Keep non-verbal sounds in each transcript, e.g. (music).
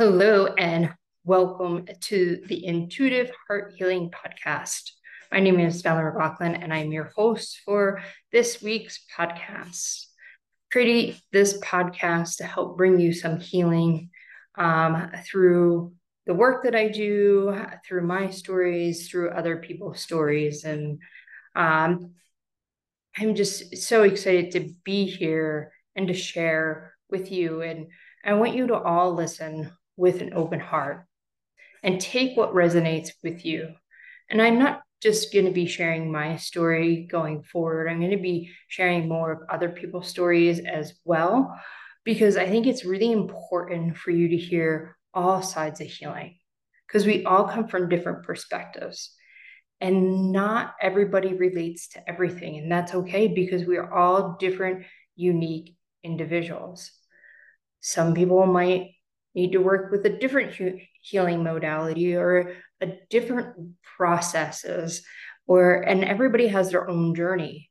Hello, and welcome to the Intuitive Heart Healing Podcast. My name is Valeri Rockland, and I'm your host for this week's podcast. Creating this podcast to help bring you some healing um, through the work that I do, through my stories, through other people's stories. And um, I'm just so excited to be here and to share with you. And I want you to all listen with an open heart and take what resonates with you. And I'm not just going to be sharing my story going forward, I'm going to be sharing more of other people's stories as well, because I think it's really important for you to hear all sides of healing because we all come from different perspectives. And not everybody relates to everything. And that's okay because we are all different, unique individuals. Some people might need to work with a different healing modality or a different processes or and everybody has their own journey.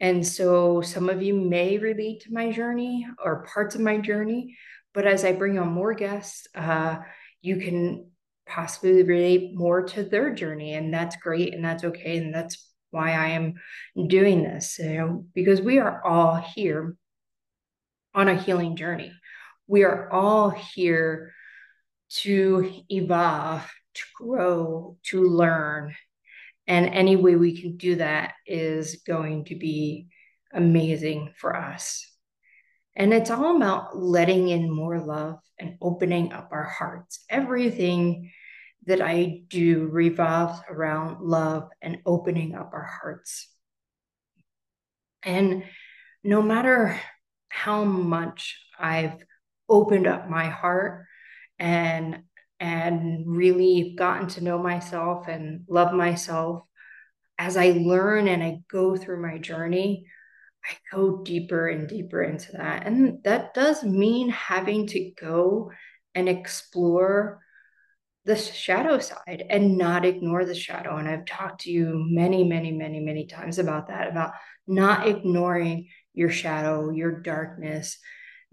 And so some of you may relate to my journey or parts of my journey but as i bring on more guests uh, you can possibly relate more to their journey and that's great and that's okay and that's why i am doing this you know because we are all here on a healing journey we are all here to evolve, to grow, to learn. And any way we can do that is going to be amazing for us. And it's all about letting in more love and opening up our hearts. Everything that I do revolves around love and opening up our hearts. And no matter how much I've opened up my heart and and really gotten to know myself and love myself as I learn and I go through my journey, I go deeper and deeper into that. And that does mean having to go and explore the shadow side and not ignore the shadow. And I've talked to you many, many, many, many times about that, about not ignoring your shadow, your darkness,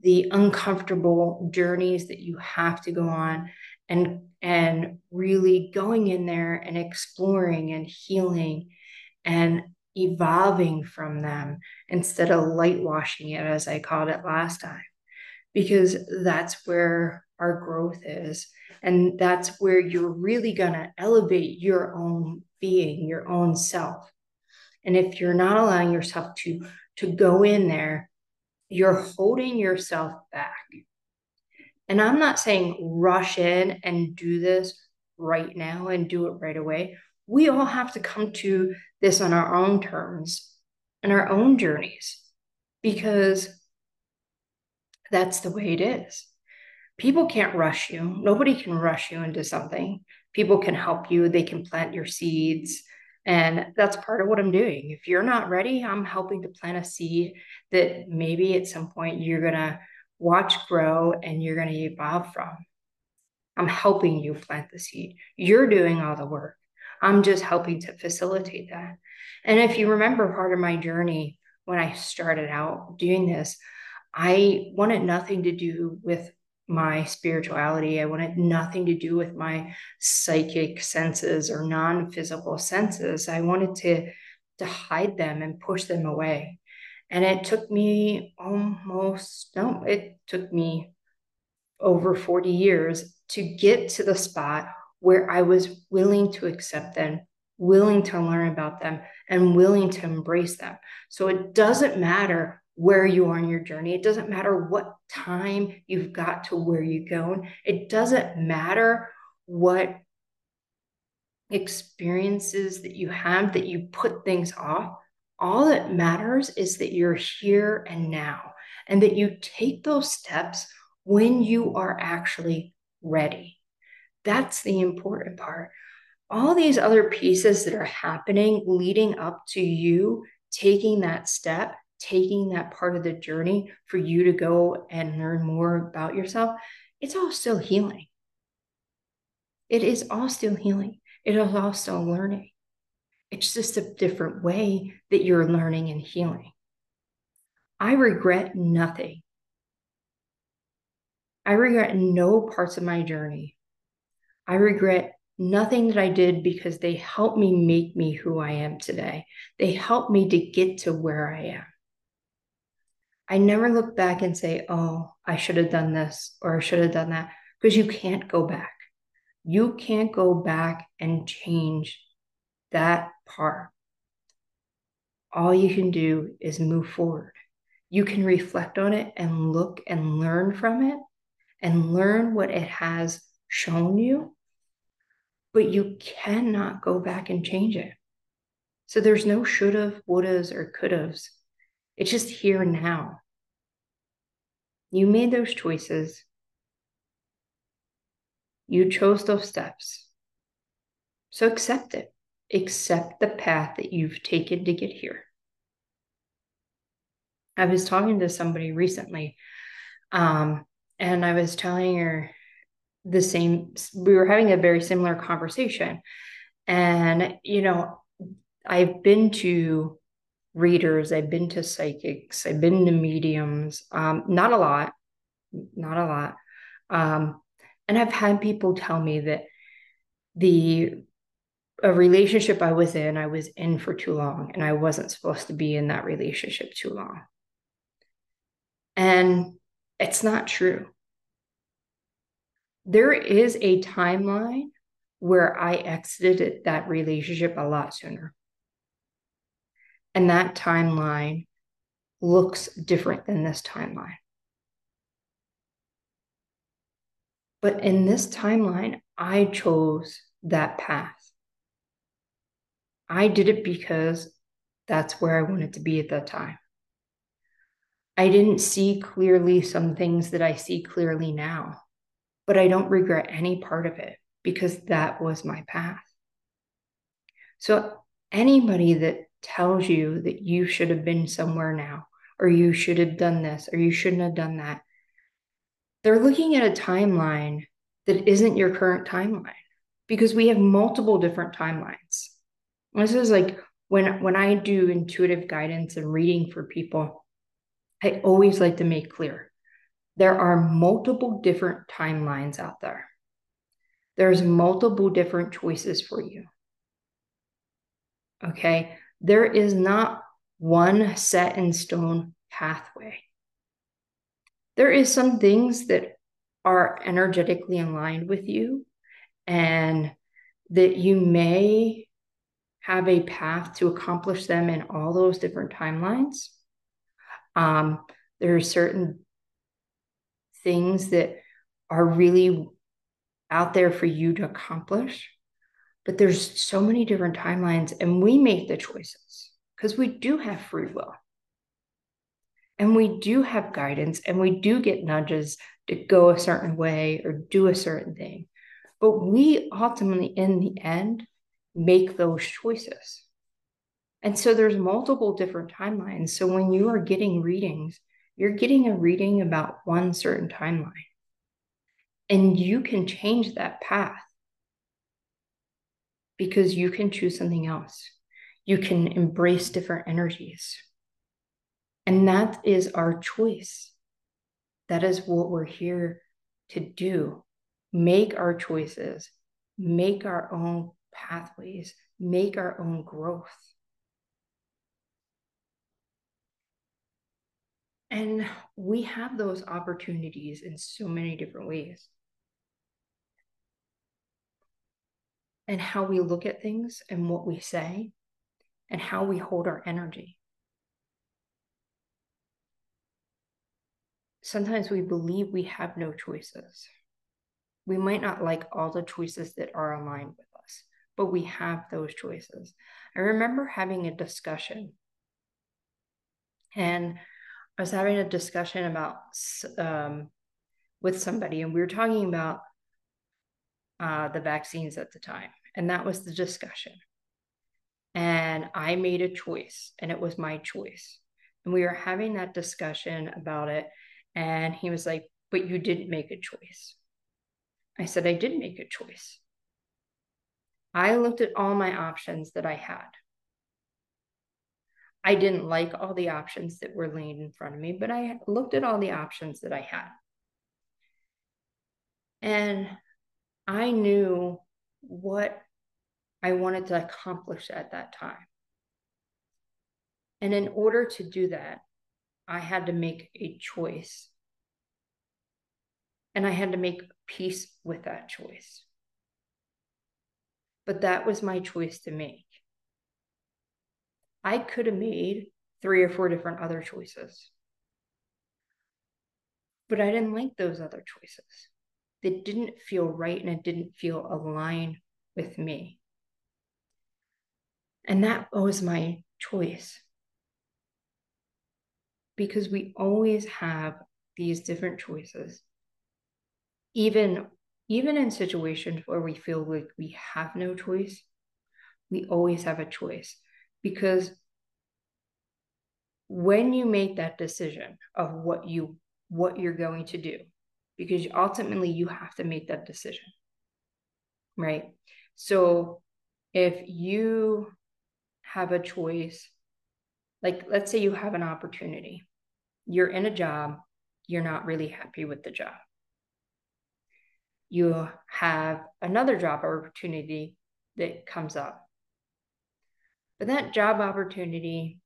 the uncomfortable journeys that you have to go on and and really going in there and exploring and healing and evolving from them instead of light washing it as I called it last time. Because that's where our growth is and that's where you're really going to elevate your own being your own self. And if you're not allowing yourself to to go in there you're holding yourself back. And I'm not saying rush in and do this right now and do it right away. We all have to come to this on our own terms and our own journeys because that's the way it is. People can't rush you. Nobody can rush you into something. People can help you, they can plant your seeds, and that's part of what I'm doing. If you're not ready, I'm helping to plant a seed that maybe at some point you're going to watch grow and you're going to evolve from. I'm helping you plant the seed. You're doing all the work. I'm just helping to facilitate that. And if you remember part of my journey when I started out doing this, I wanted nothing to do with my spirituality. I wanted nothing to do with my psychic senses or non-physical senses. I wanted to to hide them and push them away. And it took me almost no, it took me over 40 years to get to the spot where I was willing to accept them, willing to learn about them, and willing to embrace them. So it doesn't matter where you are in your journey. It doesn't matter what time you've got to where you're going. It doesn't matter what experiences that you have that you put things off. All that matters is that you're here and now and that you take those steps when you are actually ready. That's the important part. All these other pieces that are happening leading up to you taking that step taking that part of the journey for you to go and learn more about yourself, it's all still healing. It is all still healing. It is all still learning. It's just a different way that you're learning and healing. I regret nothing. I regret no parts of my journey. I regret nothing that I did because they helped me make me who I am today. They helped me to get to where I am. I never look back and say, oh, I should have done this or I should have done that because you can't go back. You can't go back and change that part. All you can do is move forward. You can reflect on it and look and learn from it and learn what it has shown you, but you cannot go back and change it. So there's no should have, would have, or could have. It's just here now. You made those choices. You chose those steps. So accept it. Accept the path that you've taken to get here. I was talking to somebody recently, um, and I was telling her the same, we were having a very similar conversation. And, you know, I've been to readers, I've been to psychics, I've been to mediums, um, not a lot, not a lot. Um, and I've had people tell me that the a relationship I was in, I was in for too long and I wasn't supposed to be in that relationship too long. And it's not true. There is a timeline where I exited that relationship a lot sooner. And that timeline looks different than this timeline. But in this timeline, I chose that path. I did it because that's where I wanted to be at that time. I didn't see clearly some things that I see clearly now, but I don't regret any part of it because that was my path. So, anybody that tells you that you should have been somewhere now, or you should have done this, or you shouldn't have done that, they're looking at a timeline that isn't your current timeline because we have multiple different timelines. This is like when when I do intuitive guidance and reading for people, I always like to make clear there are multiple different timelines out there. There's multiple different choices for you. Okay? There is not one set in stone pathway. There is some things that are energetically aligned with you and that you may have a path to accomplish them in all those different timelines. Um, there are certain things that are really out there for you to accomplish, but there's so many different timelines, and we make the choices because we do have free will. And we do have guidance and we do get nudges to go a certain way or do a certain thing. But we ultimately, in the end, make those choices. And so there's multiple different timelines. So when you are getting readings, you're getting a reading about one certain timeline. And you can change that path because you can choose something else. You can embrace different energies. And that is our choice. That is what we're here to do. Make our choices, make our own pathways, make our own growth. And we have those opportunities in so many different ways. And how we look at things and what we say and how we hold our energy. Sometimes we believe we have no choices. We might not like all the choices that are aligned with us, but we have those choices. I remember having a discussion, and I was having a discussion about um, with somebody, and we were talking about uh, the vaccines at the time, and that was the discussion. And I made a choice, and it was my choice. And we were having that discussion about it, and he was like, "But you didn't make a choice." I said, "I did make a choice." I looked at all my options that I had. I didn't like all the options that were laid in front of me, but I looked at all the options that I had. And I knew what I wanted to accomplish at that time. And in order to do that, I had to make a choice. And I had to make peace with that choice. But that was my choice to make. I could have made three or four different other choices. But I didn't like those other choices. They didn't feel right and it didn't feel aligned with me. And that was my choice. Because we always have these different choices. Even, even in situations where we feel like we have no choice, we always have a choice. Because when you make that decision of what you what you're going to do because ultimately you have to make that decision right? So if you have a choice like let's say you have an opportunity you're in a job you're not really happy with the job. You have another job opportunity that comes up. But that job opportunity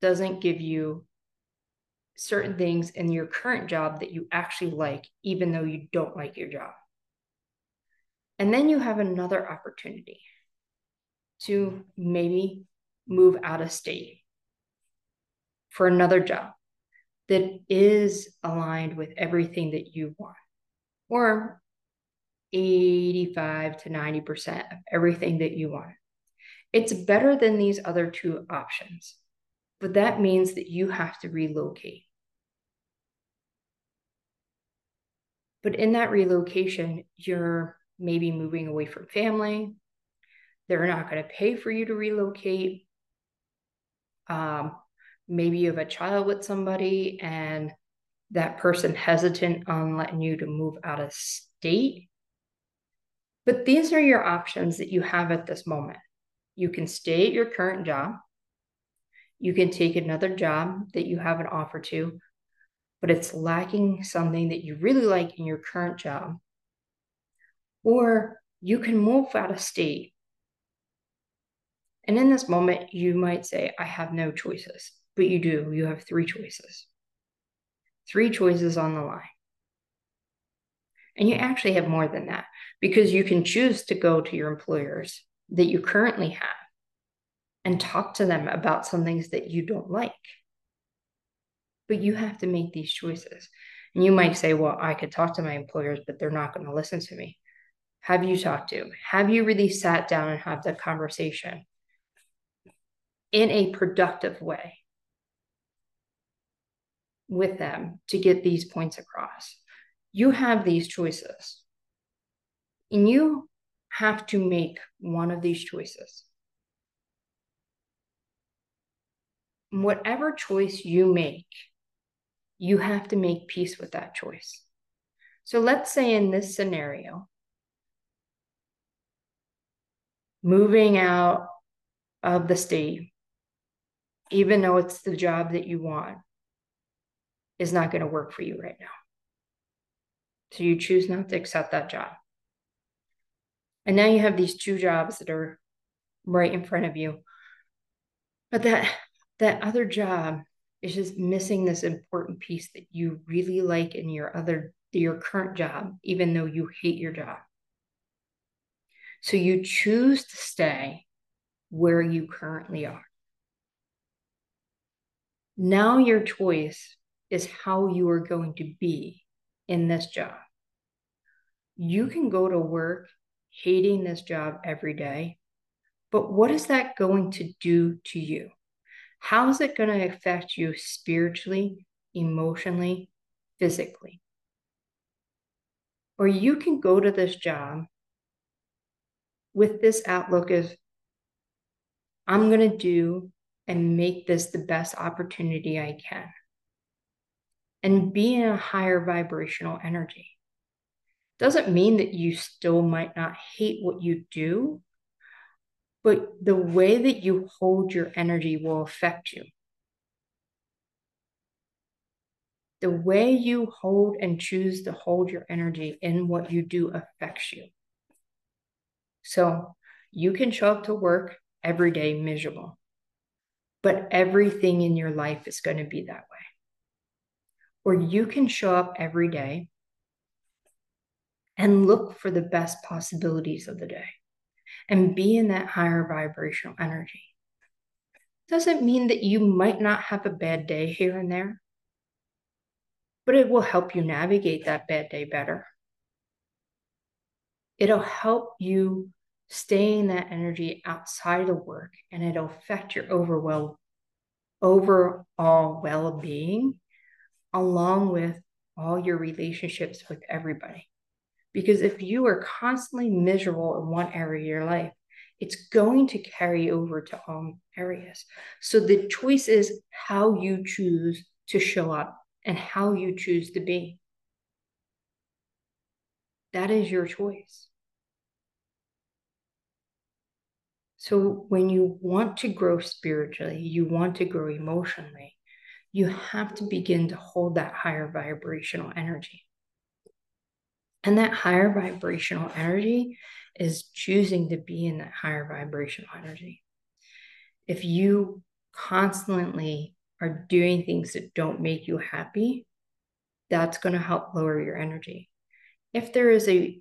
doesn't give you certain things in your current job that you actually like, even though you don't like your job. And then you have another opportunity to maybe move out of state for another job that is aligned with everything that you want, or 85 to 90% of everything that you want. It's better than these other two options but that means that you have to relocate. But in that relocation, you're maybe moving away from family. They're not going to pay for you to relocate. Um, maybe you have a child with somebody and that person hesitant on letting you to move out of state. But these are your options that you have at this moment. You can stay at your current job you can take another job that you have an offer to, but it's lacking something that you really like in your current job. Or you can move out of state. And in this moment, you might say, I have no choices, but you do. You have three choices. Three choices on the line. And you actually have more than that because you can choose to go to your employers that you currently have and talk to them about some things that you don't like. But you have to make these choices. And you might say, well, I could talk to my employers, but they're not going to listen to me. Have you talked to? Have you really sat down and had the conversation in a productive way with them to get these points across? You have these choices. And you have to make one of these choices. whatever choice you make, you have to make peace with that choice. So let's say in this scenario, moving out of the state, even though it's the job that you want, is not going to work for you right now. So you choose not to accept that job. And now you have these two jobs that are right in front of you. But that that other job is just missing this important piece that you really like in your other your current job even though you hate your job. So you choose to stay where you currently are. Now your choice is how you are going to be in this job. You can go to work hating this job every day but what is that going to do to you how is it going to affect you spiritually, emotionally, physically? Or you can go to this job with this outlook of, I'm going to do and make this the best opportunity I can. And be in a higher vibrational energy. Doesn't mean that you still might not hate what you do, but the way that you hold your energy will affect you. The way you hold and choose to hold your energy in what you do affects you. So you can show up to work every day miserable, but everything in your life is going to be that way. Or you can show up every day and look for the best possibilities of the day and be in that higher vibrational energy. Doesn't mean that you might not have a bad day here and there, but it will help you navigate that bad day better. It'll help you stay in that energy outside of work and it'll affect your overall overall well-being along with all your relationships with everybody. Because if you are constantly miserable in one area of your life, it's going to carry over to all areas. So the choice is how you choose to show up and how you choose to be. That is your choice. So when you want to grow spiritually, you want to grow emotionally, you have to begin to hold that higher vibrational energy. And that higher vibrational energy is choosing to be in that higher vibrational energy. If you constantly are doing things that don't make you happy, that's going to help lower your energy. If there is a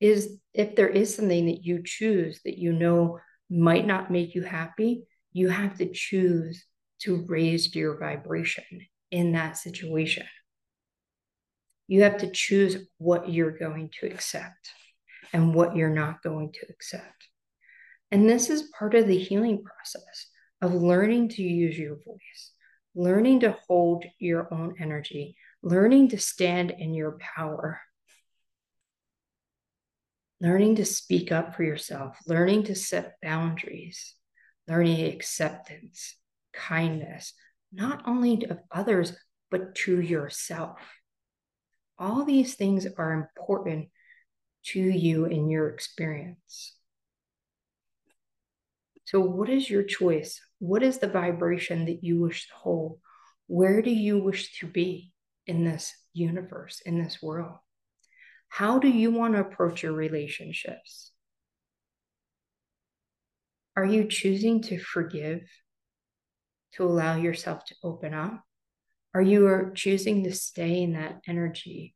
is if there is something that you choose that you know might not make you happy, you have to choose to raise your vibration in that situation. You have to choose what you're going to accept and what you're not going to accept. And this is part of the healing process of learning to use your voice, learning to hold your own energy, learning to stand in your power, learning to speak up for yourself, learning to set boundaries, learning acceptance, kindness, not only of others, but to yourself. All these things are important to you in your experience. So, what is your choice? What is the vibration that you wish to hold? Where do you wish to be in this universe, in this world? How do you want to approach your relationships? Are you choosing to forgive, to allow yourself to open up? Are you uh, choosing to stay in that energy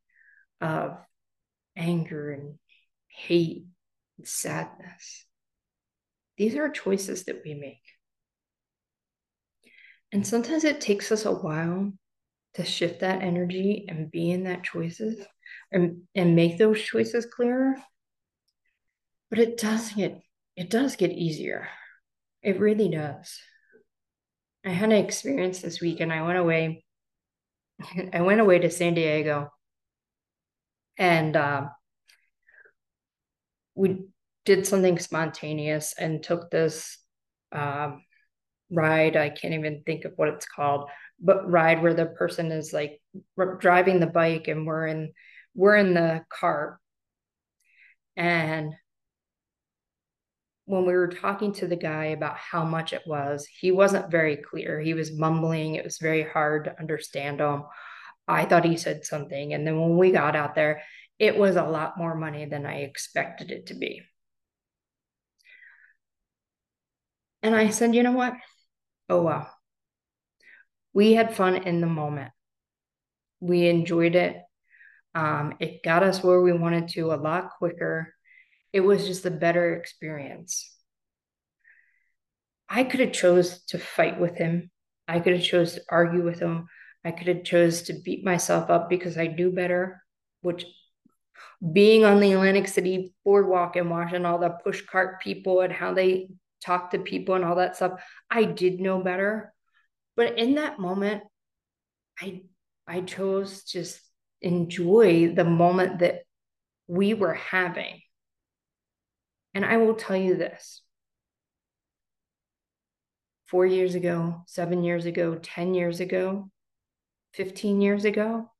of anger and hate and sadness. These are choices that we make. And sometimes it takes us a while to shift that energy and be in that choices and, and make those choices clearer. But it does get it does get easier. It really does. I had an experience this week and I went away. (laughs) I went away to San Diego and uh, we did something spontaneous and took this um, ride. I can't even think of what it's called, but ride where the person is like driving the bike and we're in we're in the car. And when we were talking to the guy about how much it was, he wasn't very clear. He was mumbling. It was very hard to understand him. I thought he said something. And then when we got out there, it was a lot more money than I expected it to be. And I said, you know what? Oh, well. We had fun in the moment. We enjoyed it. Um, it got us where we wanted to a lot quicker. It was just a better experience. I could have chose to fight with him. I could have chose to argue with him. I could have chose to beat myself up because I knew better, which being on the Atlantic City boardwalk and watching all the push cart people and how they talk to people and all that stuff, I did know better. But in that moment, I I chose just enjoy the moment that we were having. And I will tell you this. Four years ago, seven years ago, 10 years ago, 15 years ago,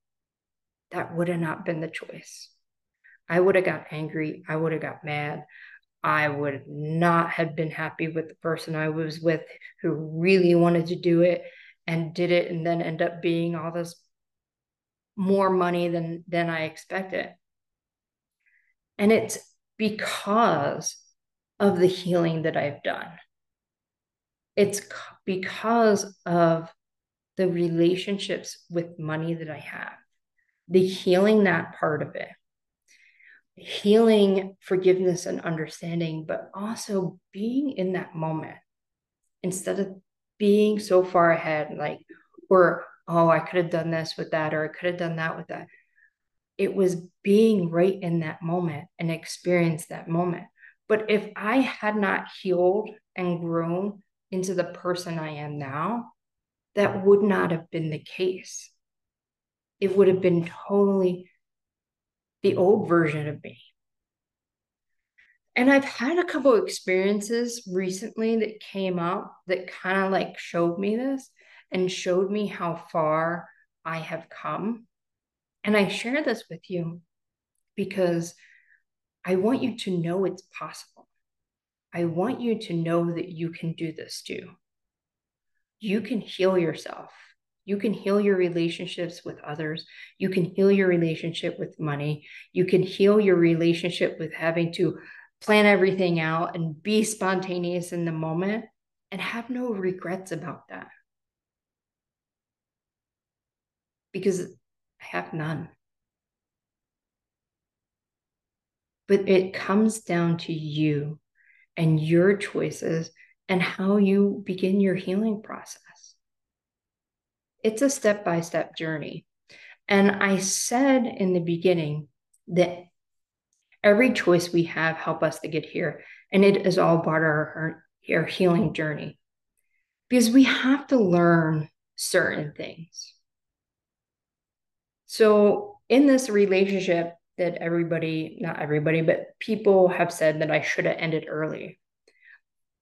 that would have not been the choice. I would have got angry. I would have got mad. I would not have been happy with the person I was with who really wanted to do it and did it and then end up being all this more money than than I expected. And it's because of the healing that I've done. It's because of the relationships with money that I have, the healing that part of it, healing forgiveness and understanding, but also being in that moment instead of being so far ahead, like, or, oh, I could have done this with that, or I could have done that with that. It was being right in that moment and experience that moment. But if I had not healed and grown into the person I am now, that would not have been the case. It would have been totally the old version of me. And I've had a couple experiences recently that came up that kind of like showed me this and showed me how far I have come. And I share this with you because I want you to know it's possible. I want you to know that you can do this too. You can heal yourself. You can heal your relationships with others. You can heal your relationship with money. You can heal your relationship with having to plan everything out and be spontaneous in the moment and have no regrets about that. Because I have none. But it comes down to you and your choices and how you begin your healing process. It's a step by step journey. And I said in the beginning that every choice we have help us to get here. And it is all part of our, our healing journey because we have to learn certain things. So in this relationship that everybody, not everybody, but people have said that I should have ended early.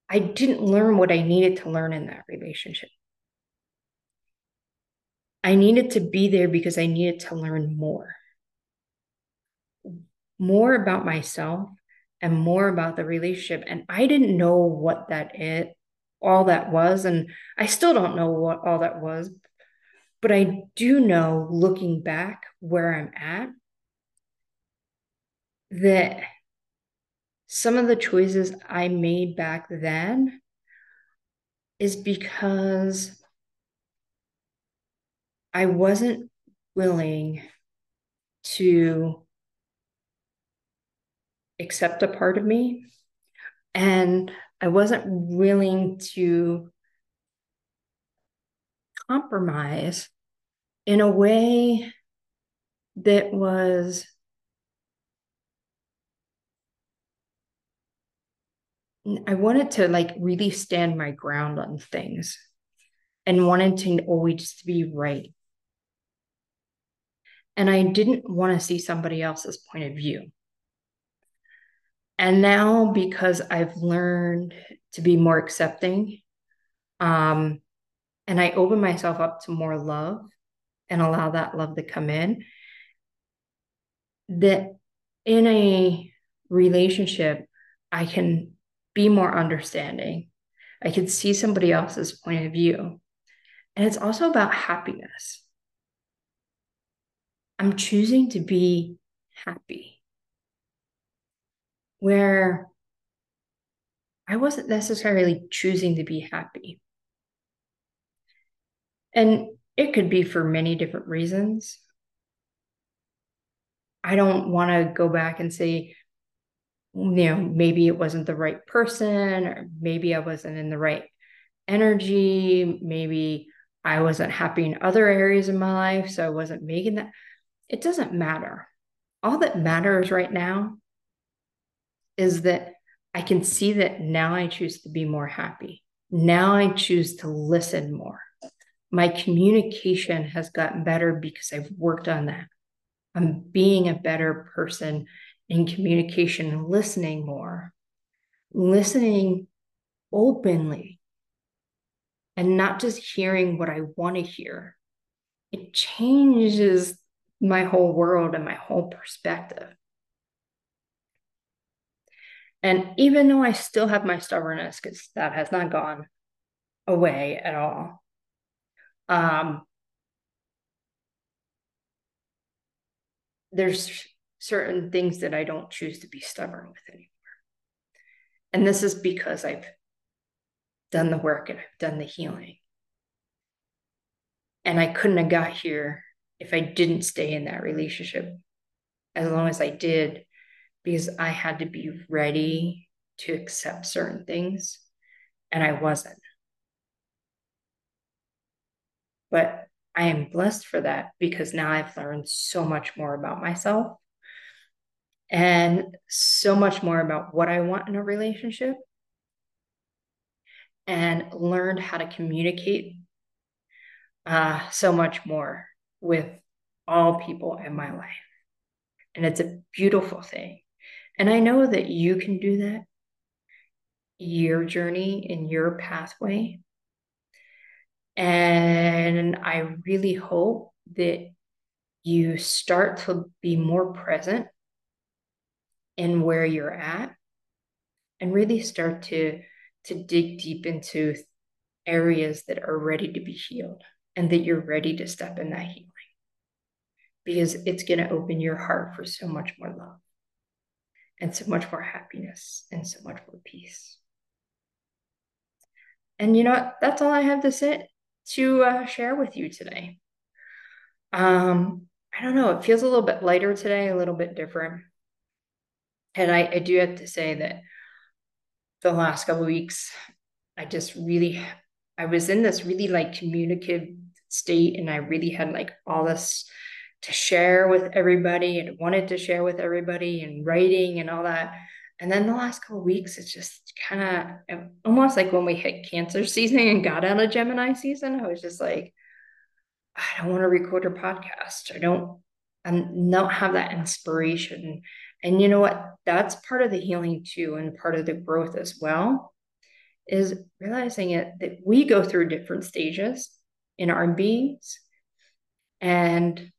I didn't learn what I needed to learn in that relationship. I needed to be there because I needed to learn more. More about myself and more about the relationship. And I didn't know what that it all that was. And I still don't know what all that was. But I do know looking back where I'm at that some of the choices I made back then is because I wasn't willing to accept a part of me and I wasn't willing to compromise in a way that was I wanted to like really stand my ground on things and wanted to always be right. And I didn't want to see somebody else's point of view. And now, because I've learned to be more accepting, um, and I open myself up to more love and allow that love to come in, that in a relationship, I can be more understanding. I can see somebody else's point of view. And it's also about happiness. I'm choosing to be happy. Where I wasn't necessarily choosing to be happy. And it could be for many different reasons. I don't want to go back and say, you know, maybe it wasn't the right person, or maybe I wasn't in the right energy, maybe I wasn't happy in other areas of my life, so I wasn't making that. It doesn't matter. All that matters right now is that I can see that now I choose to be more happy. Now I choose to listen more. My communication has gotten better because I've worked on that. I'm being a better person in communication and listening more, listening openly, and not just hearing what I want to hear. It changes my whole world and my whole perspective. And even though I still have my stubbornness, because that has not gone away at all, um, there's certain things that I don't choose to be stubborn with anymore. And this is because I've done the work and I've done the healing. And I couldn't have got here if I didn't stay in that relationship as long as I did, because I had to be ready to accept certain things, and I wasn't. But I am blessed for that because now I've learned so much more about myself and so much more about what I want in a relationship and learned how to communicate uh, so much more with all people in my life. And it's a beautiful thing. And I know that you can do that, your journey and your pathway. And I really hope that you start to be more present in where you're at and really start to to dig deep into areas that are ready to be healed and that you're ready to step in that healing because it's going to open your heart for so much more love and so much more happiness and so much more peace. And you know, what? that's all I have to say to uh, share with you today. Um, I don't know, it feels a little bit lighter today, a little bit different. And I, I do have to say that the last couple weeks, I just really, I was in this really like communicative state, and I really had like all this to share with everybody and wanted to share with everybody and writing and all that. And then the last couple weeks, it's just kind of almost like when we hit Cancer season and got out of Gemini season. I was just like, I don't want to record a podcast. I don't, I don't have that inspiration. And you know what? That's part of the healing too, and part of the growth as well, is realizing it that we go through different stages in our beings. And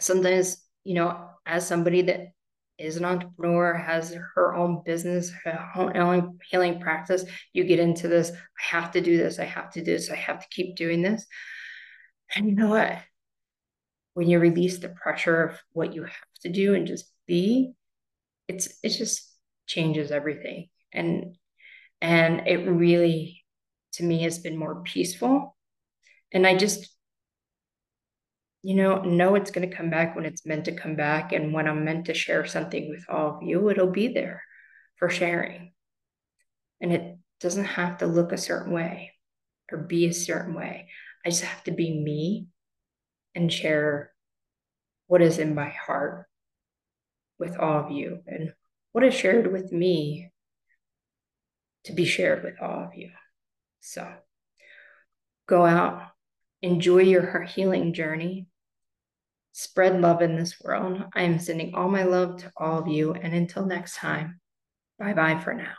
sometimes, you know, as somebody that is an entrepreneur, has her own business, her own healing practice, you get into this, I have to do this, I have to do this, I have to keep doing this. And you know what? When you release the pressure of what you have to do and just be, it's it just changes everything. And and it really to me has been more peaceful. And I just you know, know it's going to come back when it's meant to come back. And when I'm meant to share something with all of you, it'll be there for sharing. And it doesn't have to look a certain way or be a certain way. I just have to be me and share what is in my heart with all of you and what is shared with me to be shared with all of you. So go out, enjoy your healing journey, Spread love in this world. I am sending all my love to all of you. And until next time, bye bye for now.